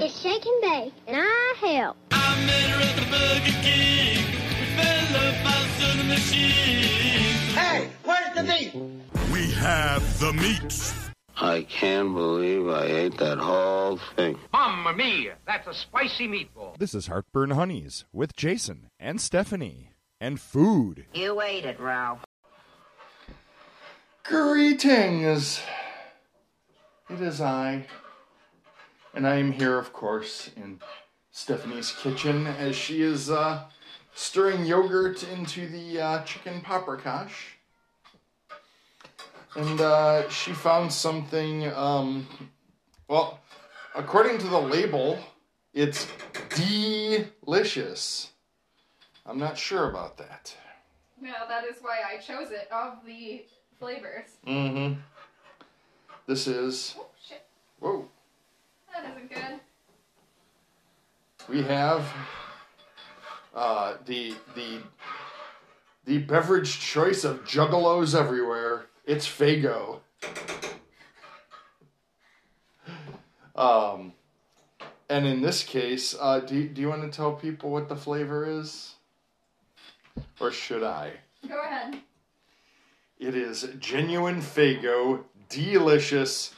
It's Shake and Bake, and I help. I met her at the Burger King. We fell about to the machine. Hey, where's the meat? We have the meat. I can't believe I ate that whole thing. Mamma mia, that's a spicy meatball. This is Heartburn Honeys with Jason and Stephanie and food. You ate it, Ralph. Greetings! It is I. And I am here, of course, in Stephanie's kitchen as she is uh, stirring yogurt into the uh, chicken paprikash. And uh, she found something, um, well, according to the label, it's delicious. I'm not sure about that. No, that is why I chose it of the flavors. Mm hmm. This is. Oh, shit. Whoa. That isn't good. we have uh, the the the beverage choice of juggalos everywhere. It's Faygo. Um, and in this case, uh, do do you want to tell people what the flavor is, or should I? Go ahead. It is genuine Faygo, delicious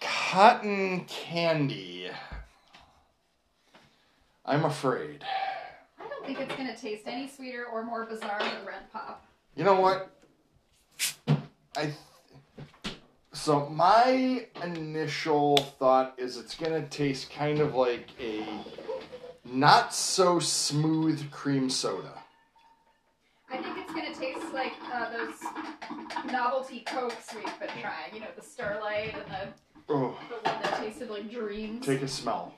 cotton candy. I'm afraid. I don't think it's gonna taste any sweeter or more bizarre than Red Pop. You know what? I so my initial thought is it's gonna taste kind of like a not so smooth cream soda. I think it's gonna taste like uh, those novelty cokes we've been trying. You know, the Starlight and the, Oh, the one that tasted like dreams. take a smell.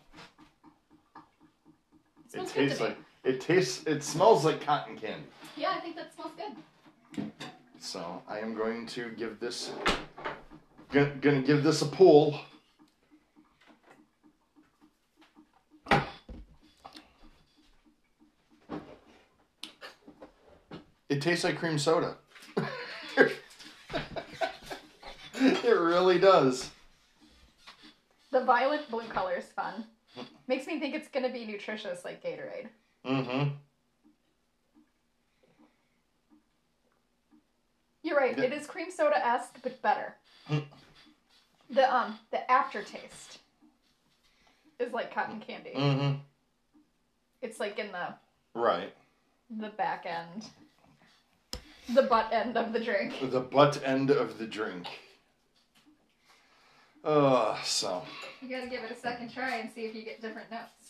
It It tastes like it tastes. It smells like cotton candy. Yeah, I think that smells good. So I am going to give this. Gonna, gonna give this a pull. It tastes like cream soda. it really does. The violet blue color is fun. Makes me think it's gonna be nutritious like Gatorade. Mm-hmm. You're right. It is cream soda esque, but better. the um the aftertaste is like cotton candy. Mm-hmm. It's like in the Right. the back end, the butt end of the drink. The butt end of the drink. Uh, so. You gotta give it a second try and see if you get different notes.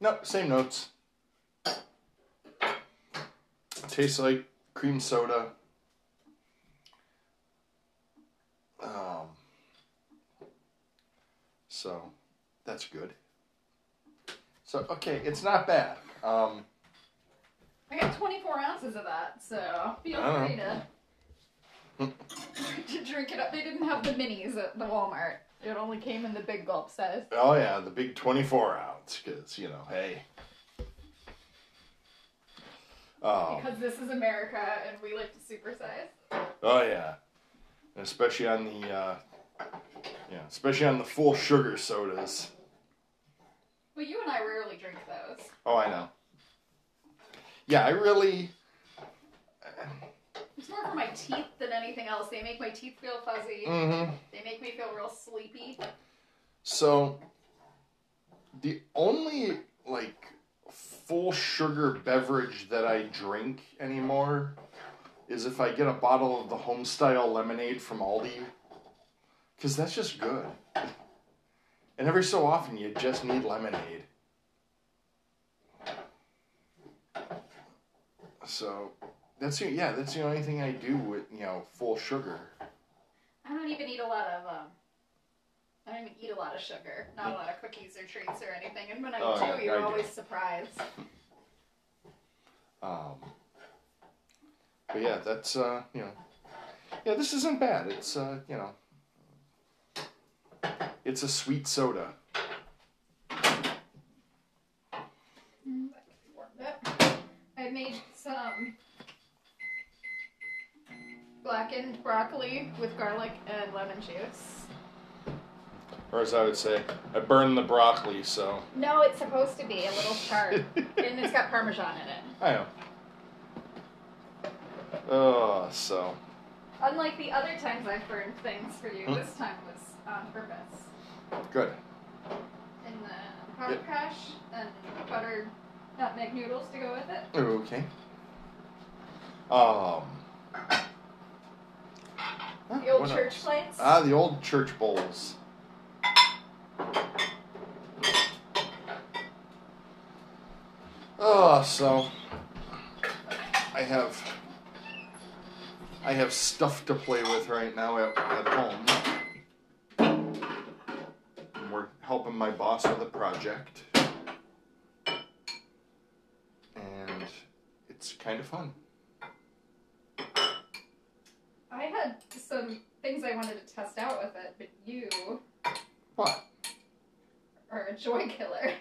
Nope, same notes. Tastes like cream soda. Um, so that's good. So okay, it's not bad. Um, I got 24 ounces of that, so feel free to to drink it up. They didn't have the minis at the Walmart. It only came in the big gulp size. oh yeah, the big twenty-four ounce, because you know, hey. Um, Because this is America and we like to supersize. Oh yeah, And especially on the uh, yeah, especially on the full sugar sodas. Well, you and I rarely drink those. Oh, I know. Yeah, I really. It's more for my teeth than anything else. They make my teeth feel fuzzy. Mm-hmm. They make me feel real sleepy. So, the only like full sugar beverage that I drink anymore is if I get a bottle of the homestyle lemonade from Aldi, because that's just good. And every so often, you just need lemonade. So, that's the, yeah, that's the only thing I do with you know full sugar. I don't even eat a lot of um. I don't even eat a lot of sugar. Not a lot of cookies or treats or anything. And when I Oh, do, yeah, you're I do. always surprised. Um, but yeah, that's uh, you know, yeah, this isn't bad. It's uh, you know, it's a sweet soda. Mm, that could be warmed up. made some blackened broccoli with garlic and lemon juice. Or as I would say, I burned the broccoli, so No, it's supposed to be a little charred, and it's got parmesan in it. I know. Oh, so Unlike the other times I've burned things for you, this time was on purpose. Good. And the powder Yep. crash and buttered nutmeg noodles to go with it. Okay. Um. The old church plates. Ah, the old church bowls. Oh, so I have I have stuff to play with right now at, at home. Helping my boss with a project. And it's kind of fun. I had some things I wanted to test out with it, but you What? are a joy killer.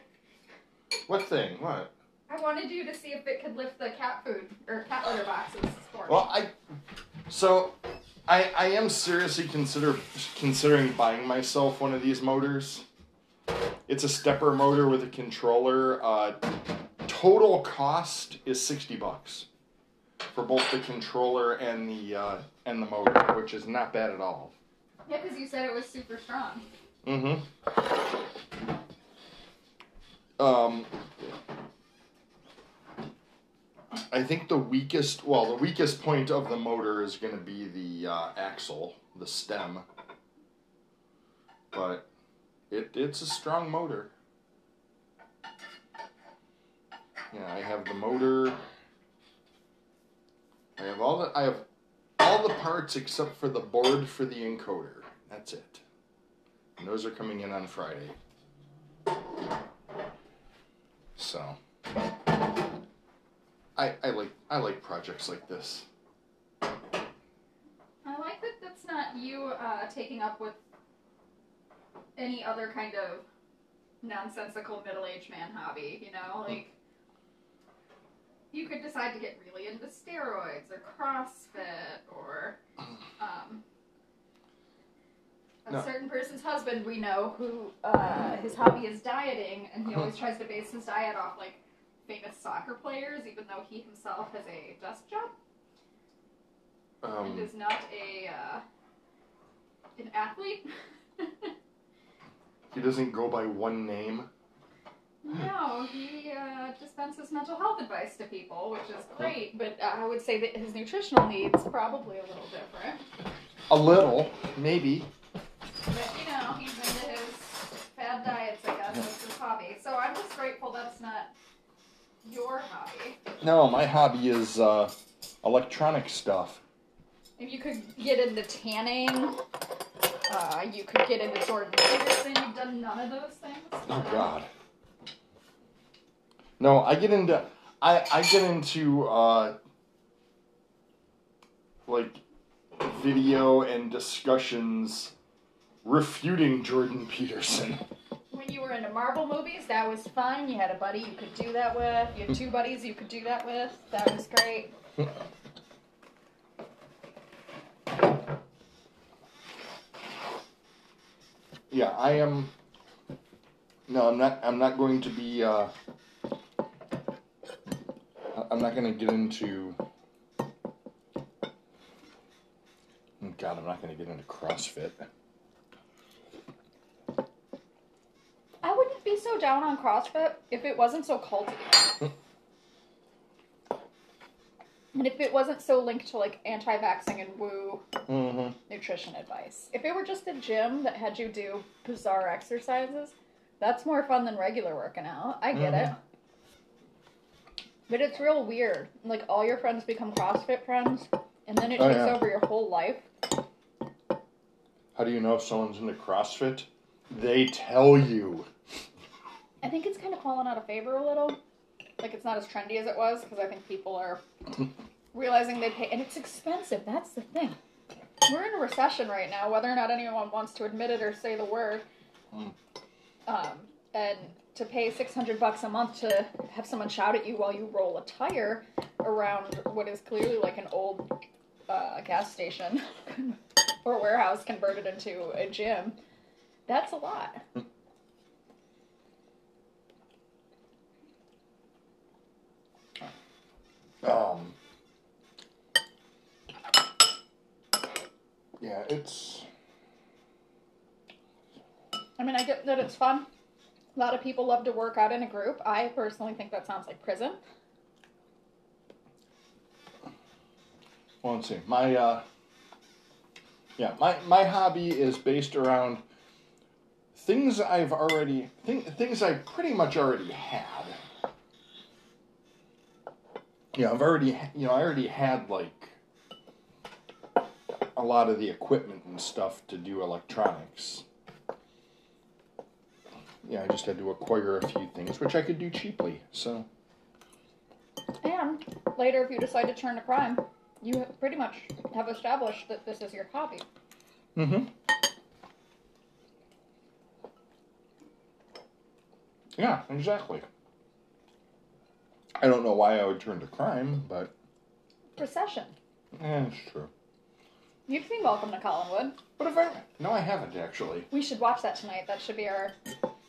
What thing? What? I wanted you to see if it could lift the cat food or cat litter boxes for me. Well, I so I I am seriously consider considering buying myself one of these motors. It's a stepper motor with a controller. Uh, total cost is sixty bucks for both the controller and the uh, and the motor, which is not bad at all. yeah, because you said it was super strong. Mm-hmm. Um, I think the weakest, well, the weakest point of the motor is going to be the uh, axle, the stem. But it it's a strong motor. Yeah, I have the motor. I have all the I have all the parts except for the board for the encoder. That's it. And those are coming in on Friday. So I I like I like projects like this. I like that that's not you uh, taking up with any other kind of nonsensical middle-aged man hobby. You know, like you could decide to get really into steroids or CrossFit or um, a No. certain person's husband we know who uh, his hobby is dieting, and he always tries to base his diet off like famous soccer players, even though he himself has a desk job and Um, is not a uh, an athlete. he doesn't go by one name. no, he uh, dispenses mental health advice to people, which is great. But uh, I would say that his nutritional needs probably a little different. A little, maybe. But you know, he's into his fad diets. I guess that's his hobby. So I'm just grateful that's not your hobby. No, my hobby is uh, electronic stuff. If you could get into tanning, uh, you could get into Jordan Peterson. You've done none of those things. Oh God. No, I get into I I get into uh like video and discussions refuting Jordan Peterson. When you were into Marvel movies, that was fun. You had a buddy you could do that with. You had two buddies you could do that with. That was great. Yeah, I am No, I'm not I'm not going to be uh I'm not going to get into Oh, God, I'm not going to get into CrossFit. I wouldn't be so down on CrossFit if it wasn't so culty. And if it wasn't so linked to like anti-vaxxing and woo Mm-hmm. nutrition advice. If it were just a gym that had you do bizarre exercises, that's more fun than regular working out. I get it. But it's real weird. Like all your friends become CrossFit friends, and then it Oh, takes yeah. over your whole life. How do you know if someone's into CrossFit? They tell you. I think it's kind of fallen out of favor a little. Like it's not as trendy as it was because I think people are realizing they pay, and it's expensive. That's the thing. We're in a recession right now, whether or not anyone wants to admit it or say the word. Mm. Um, and to pay 600 bucks a month to have someone shout at you while you roll a tire around what is clearly like an old uh, gas station or warehouse converted into a gym. That's a lot. Um, yeah, it's I mean, I get that it's fun. A lot of people love to work out in a group. I personally think that sounds like prison. well, let's see. My uh, yeah, my my hobby is based around things I've already thing, things I pretty much already had. Yeah, I've already you know I already had like a lot of the equipment and stuff to do electronics. Yeah, I just had to acquire a few things which I could do cheaply. So And later, if you decide to turn to crime, you pretty much have established that this is your hobby. Mm-hmm. Yeah, exactly. I don't know why I would turn to crime, but Procession. Yeah, it's true. You've seen Welcome to Collinwood. But if I no, I haven't actually. We should watch that tonight. That should be our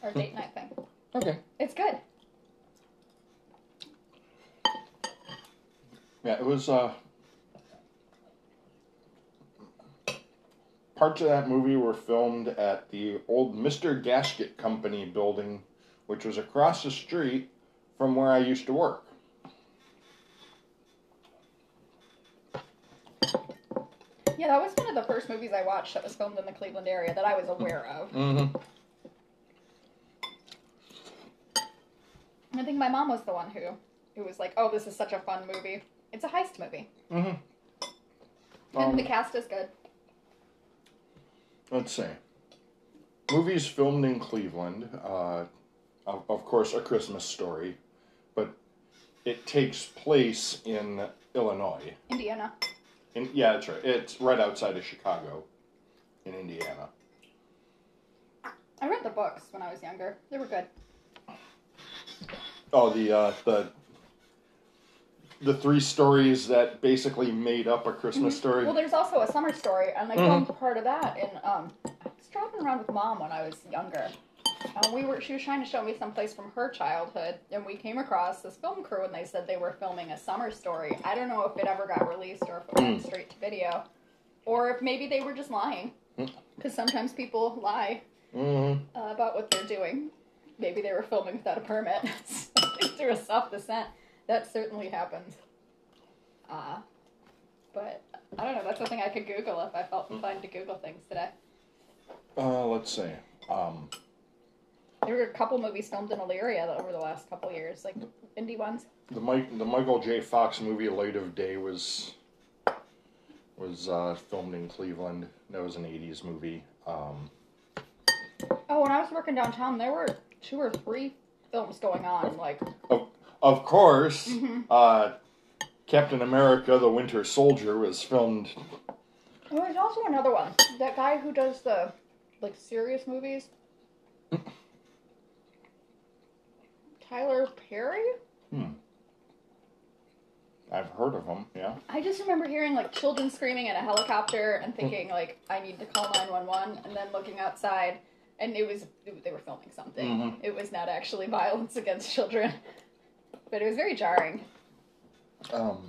our date night thing. Okay. It's good. Yeah, it was. uh Parts of that movie were filmed at the old Mr. Gasket Company building, which was across the street from where I used to work. Yeah, that was one of the first movies I watched that was filmed in the Cleveland area that I was aware of. Mm-hmm. I think my mom was the one who who was like, "Oh, this is such a fun movie. It's a heist movie, Mm-hmm. and the cast is good." let's see. Movies filmed in Cleveland. Uh, of, of course, A Christmas Story, but it takes place in Illinois. Indiana. In, yeah, that's right. It's right outside of Chicago, in Indiana. I read the books when I was younger. They were good. Oh, the uh, the the three stories that basically made up a Christmas story. Well, there's also a summer story, and I filmed part of that. And um, I was driving around with mom when I was younger. And we were, she was trying to show me someplace from her childhood, and we came across this film crew, and they said they were filming a summer story. I don't know if it ever got released or if it went straight to video, or if maybe they were just lying, because sometimes people lie Mhm. uh, about what they're doing. Maybe they were filming without a permit through a soft descent. That certainly happens. Uh, but I don't know. That's something I could Google if I felt inclined to Google things today. Uh, let's see. Um, There were a couple movies filmed in Elyria over the last couple years, like indie ones. the Mike the Michael J. Fox movie Light of Day was was uh, filmed in Cleveland. That was an '80s movie. Um, Oh, when I was working downtown, there were two or three films going on. Like, of, of course, uh, Captain America: The Winter Soldier was filmed. oh, there's also another one. That guy who does the like serious movies. Tyler Perry. Hmm. I've heard of him. Yeah. I just remember hearing like children screaming in a helicopter and thinking like I need to call nine one one, and then looking outside, and it was they were filming something. Mhm. It was not actually violence against children, but it was very jarring. Um,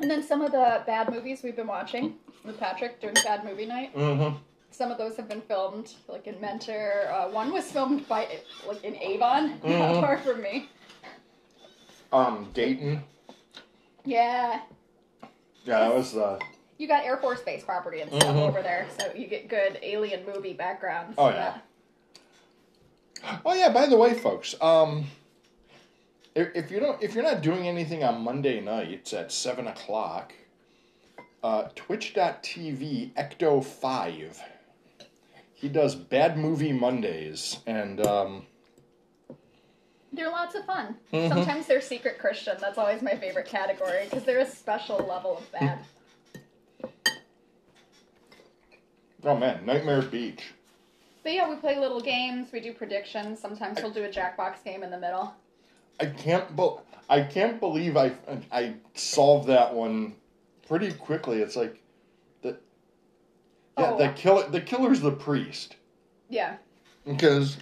And then some of the bad movies we've been watching with Patrick during Bad Movie Night. mhm. Some of those have been filmed, like in Mentor. Uh, one was filmed by like in Avon, not Mhm. far from me. Um, Dayton. Yeah, Yeah, that was uh, you got Air Force Base property and stuff Mhm. over there, so you get good alien movie backgrounds. Oh, yeah. that. Oh yeah. By the way, folks, um, if, if you don't, if you're not doing anything on Monday nights at seven o'clock, uh, Twitch.tv Ecto Five. He does bad movie Mondays, and um, They're lots of fun. Mhm. Sometimes they're secret Christian. That's always my favorite category because they're a special level of bad. oh man, Nightmare Beach. But yeah, we play little games. We do predictions. Sometimes we'll do a Jackbox game in the middle. I can't. Be- I can't believe I I solved that one pretty quickly. It's like yeah Oh. the killer the killer's the priest Yeah, because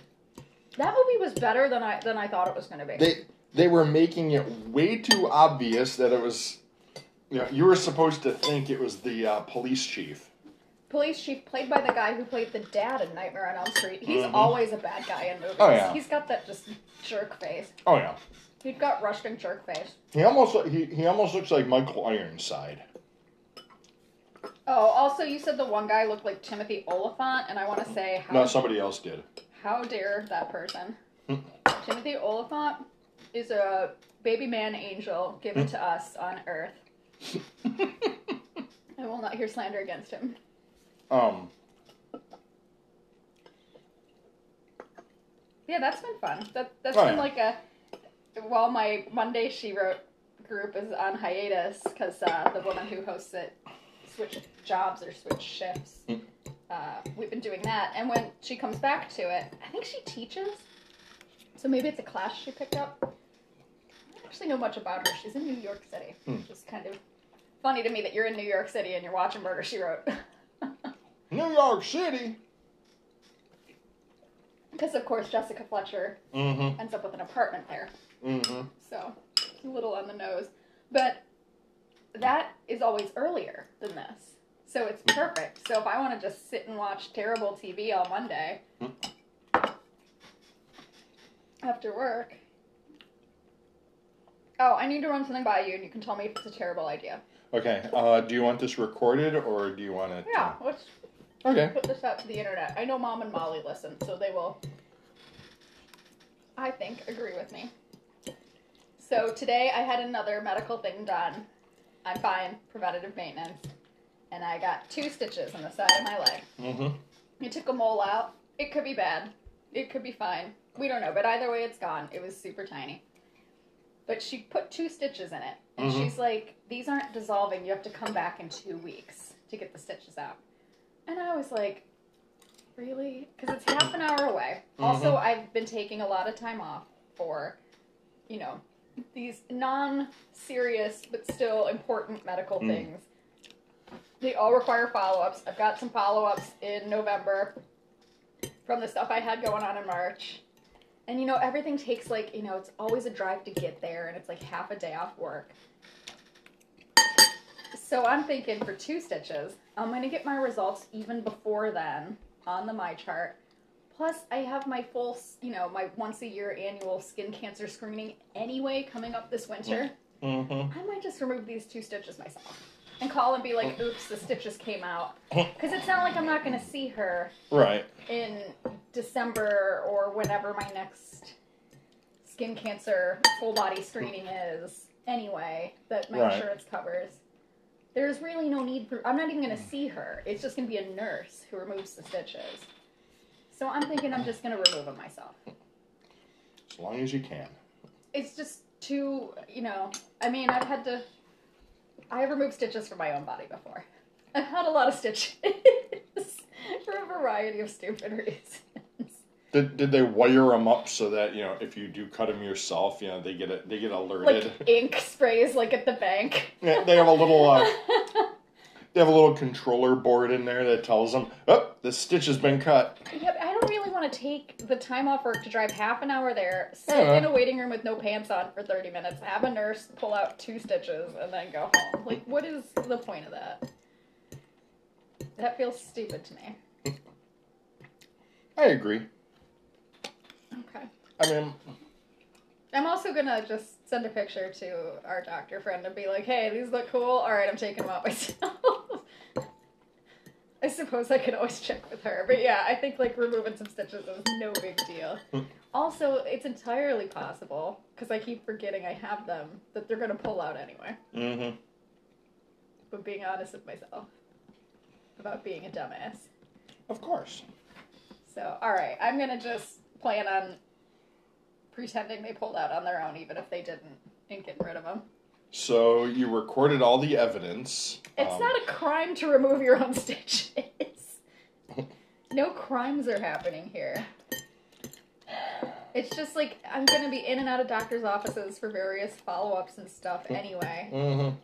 that movie was better than I than I thought it was going to be. they they were making it way too obvious that it was. You know, you were supposed to think it was the uh, police chief. Police chief, played by the guy who played the dad in Nightmare on Elm Street. He's Mhm. always a bad guy in movies. Oh, yeah. He's got that just jerk face. Oh yeah, He's got Russian jerk face. he almost he, he almost looks like Michael Ironside. Oh, also, you said the one guy looked like Timothy Olyphant, and I want to say, how, No, somebody else did. how dare that person? Timothy Olyphant is a baby man angel given to us on Earth. I will not hear slander against him. Um, Yeah, that's been fun. That that's Oh, been yeah. like a while my Monday She Wrote group is on hiatus because uh, the woman who hosts it switched jobs or switch shifts. Mm. Uh, we've been doing that, and when she comes back to it, I think she teaches. So maybe it's a class she picked up. I don't actually know much about her. She's in New York City. Hmm. It's kind of funny to me that you're in New York City and you're watching Murder She Wrote. New York City. Because of course Jessica Fletcher Mm-hmm. ends up with an apartment there. Mm-hmm. so it's a little on the nose. But is always earlier than this. So it's perfect. So if I want to just sit and watch terrible TV all Monday after work. Oh, I need to run something by you and you can tell me if it's a terrible idea. Okay. Uh, do you want this recorded or do you want it? Yeah, let's Okay. put this out to the internet. I know Mom and Molly listen, so they will, I think, agree with me. So today I had another medical thing done. I'm fine, preventative maintenance, and I got two stitches on the side of my leg. Mm-hmm. I took a mole out. It could be bad. It could be fine. We don't know, but either way, it's gone. It was super tiny. But she put two stitches in it, and Mhm. she's like, "These aren't dissolving. You have to come back in two weeks to get the stitches out." And I was like, "Really?" Because it's half an hour away. Also, I've been taking a lot of time off for, you know, these non-serious but still important medical Mm. things. They all require follow-ups. I've got some follow-ups in November from the stuff I had going on in March. And you know, everything takes like, you know, it's always a drive to get there and it's like half a day off work. So I'm thinking for two stitches, I'm gonna get my results even before then on the my chart. Plus, I have my full, you know, my once a year annual skin cancer screening anyway coming up this winter. Mm-hmm. I might just remove these two stitches myself and call and be like, mm. oops, the stitches came out. Mm. Because it's not like I'm not going to see her Right. in December or whenever my next skin cancer full body screening is anyway, that my Right. insurance covers. There's really no need for. I'm not even going to mm. see her. It's just going to be a nurse who removes the stitches. So I'm thinking I'm just going to remove them myself As long as you can. it's just too you know i mean i've had to i have removed stitches from my own body before i've had a lot of stitches for a variety of stupid reasons Did, did they wire them up so that you know if you do cut them yourself, you know they get it they get alerted? like ink sprays like at the bank Yeah, they have a little uh, they have a little controller board in there that tells them, "Oh, the stitch has been cut." yeah, but i don't really want to take the time off work to drive half an hour there sit Yeah. in a waiting room with no pants on for 30 minutes have a nurse pull out two stitches and then go home like what is the point of that that feels stupid to me I agree. okay I mean, I'm also gonna just send a picture to our doctor friend and be like, "Hey, these look cool. All right, I'm taking them out myself." I suppose I could always check with her, but yeah, I think like removing some stitches is no big deal. also, it's entirely possible because I keep forgetting I have them that they're gonna pull out anyway. mm-hmm. But being honest with myself about being a dumbass. of course. So, all right, I'm gonna just plan on pretending they pulled out on their own, even if they didn't, and getting rid of them. So you recorded all the evidence. It's um, not a crime to remove your own stitches. no crimes are happening here. It's just like I'm gonna be in and out of doctor's offices for various follow ups and stuff anyway. Mm-hmm.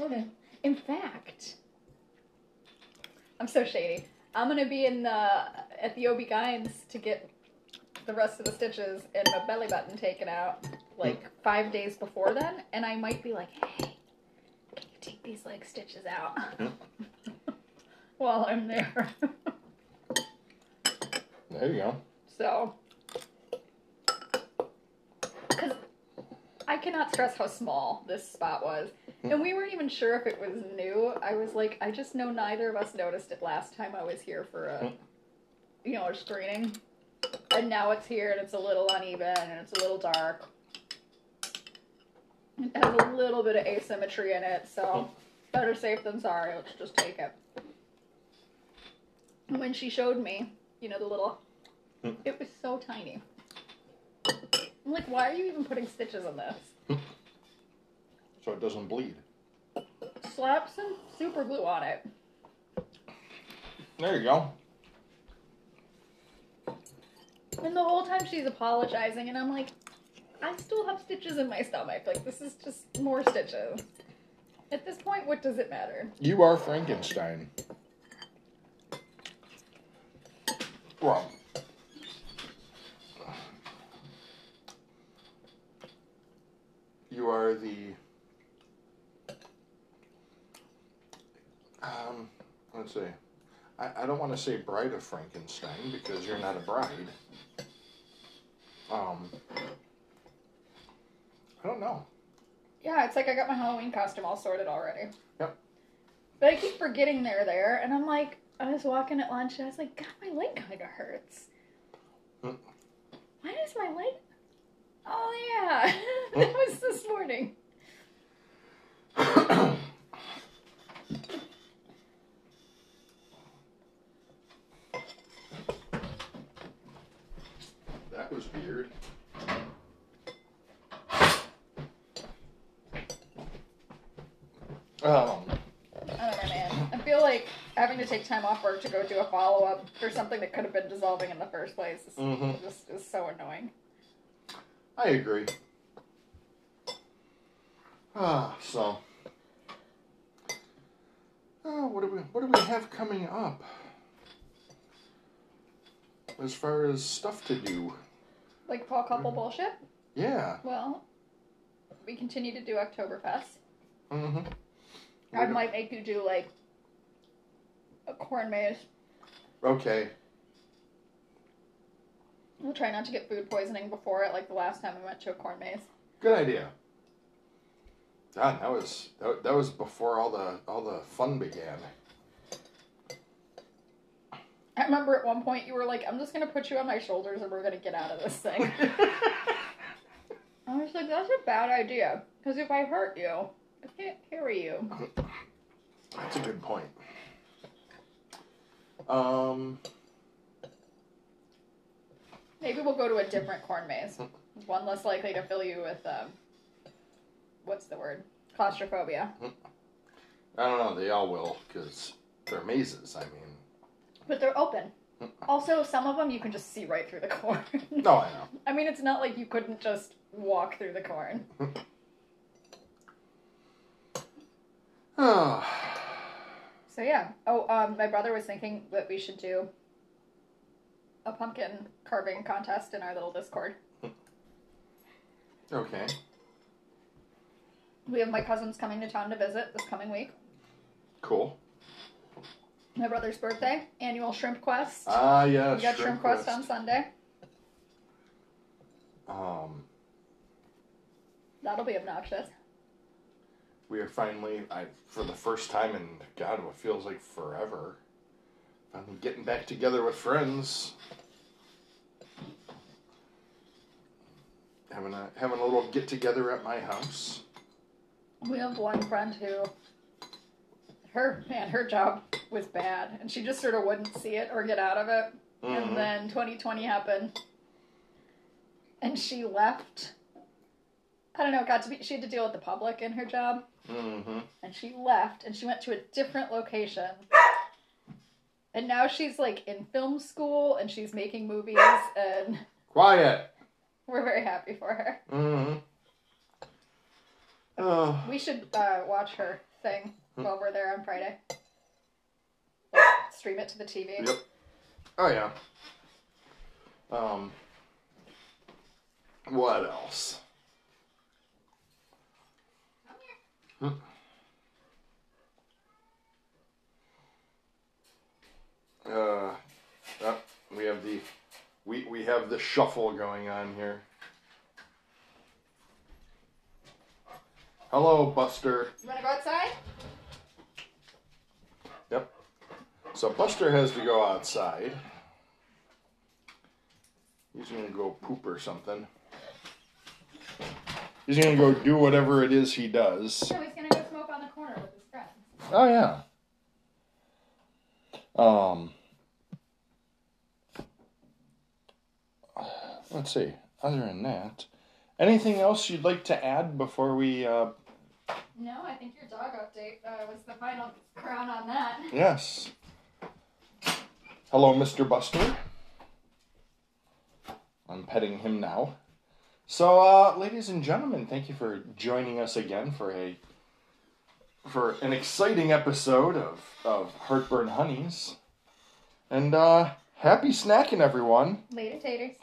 Okay. In fact, I'm so shady. I'm gonna be in the at the OB-GYNs to get the rest of the stitches and my belly button taken out like five days before then, and I might be like, hey, can you take these leg stitches out while I'm there? There you go. so, because I cannot stress how small this spot was. And we weren't even sure if it was new. I was like, I just know neither of us noticed it last time I was here for a, you know, a screening. And now it's here and it's a little uneven and it's a little dark. It has a little bit of asymmetry in it, so oh. better safe than sorry. Let's just take it. And When she showed me, you know, the little, hmm. it was so tiny. I'm like, why are you even putting stitches in this? So it doesn't bleed. Slap some super glue on it. There you go. And the whole time she's apologizing, and I'm like, I still have stitches in my stomach. Like, this is just more stitches. At this point, what does it matter? You are Frankenstein. Well, you are the um. Let's see. I, I don't want to say bride of Frankenstein because you're not a bride. Um. I don't know. Yeah, it's like I got my Halloween costume all sorted already. Yep. But I keep forgetting they're there, and I'm like, I was walking at lunch, and I was like, God, my leg kind of hurts. Hmm. Why does my leg? Oh yeah, that was this morning. That was weird. Um, I don't know, man. I feel like having to take time off work to go do a follow up for something that could have been dissolving in the first place is Mhm. just is so annoying. I agree. Ah, so. Oh, what do we what do we have coming up? As far as stuff to do. Like fall couple bullshit. Yeah. Well, we continue to do Oktoberfest. Mm-hmm. I might make you do like a corn maze. Okay. We'll try not to get food poisoning before it, like the last time we went to a corn maze. Good idea. God, that was that, that was before all the all the fun began. I remember at one point you were like, "I'm just gonna put you on my shoulders and we're gonna get out of this thing." I was like, "That's a bad idea because if I hurt you, I can't carry you." That's a good point. Um. Maybe we'll go to a different corn maze, one less likely to fill you with um, what's the word? Claustrophobia. I don't know. They all will because they're mazes. I mean, But they're open. Also, some of them you can just see right through the corn. no, I know. I mean, it's not like you couldn't just walk through the corn. Ah, So yeah. Oh, um, my brother was thinking that we should do a pumpkin carving contest in our little Discord. okay. We have my cousins coming to town to visit this coming week. Cool. My brother's birthday, annual shrimp quest. Ah, yes. we got shrimp, quest on Sunday. Um, That'll be obnoxious. We are finally, I for the first time in God, what feels like forever, finally getting back together with friends. Having a having a little get together at my house. We have one friend who, her man, her job was bad, and she just sort of wouldn't see it or get out of it. Mhm. And then 2020 happened, and she left. I don't know. Got to be. She had to deal with the public in her job, Mm-hmm. and she left, and she went to a different location. And now she's like in film school and she's making movies and Quiet. we're very happy for her. Mm-hmm. Oh, We should uh, watch her thing while we're there on Friday. Stream it to the TV. yep. Oh yeah. Um. What else? Uh, oh, we have the we we have the shuffle going on here. Hello, Buster. You wanna go outside? Yep. So Buster has to go outside. He's gonna go poop or something. He's gonna go do whatever it is he does. No, he's gonna go smoke on the corner with his friends. Oh yeah. Um. Let's see. Other than that, anything else you'd like to add before we? Uh, No, I think your dog update uh, was the final crown on that. yes. Hello, Mr. Buster. I'm petting him now. So, uh, ladies and gentlemen, thank you for joining us again for a for an exciting episode of of Heartburn Honeys. And uh, happy snacking, everyone. Later, taters.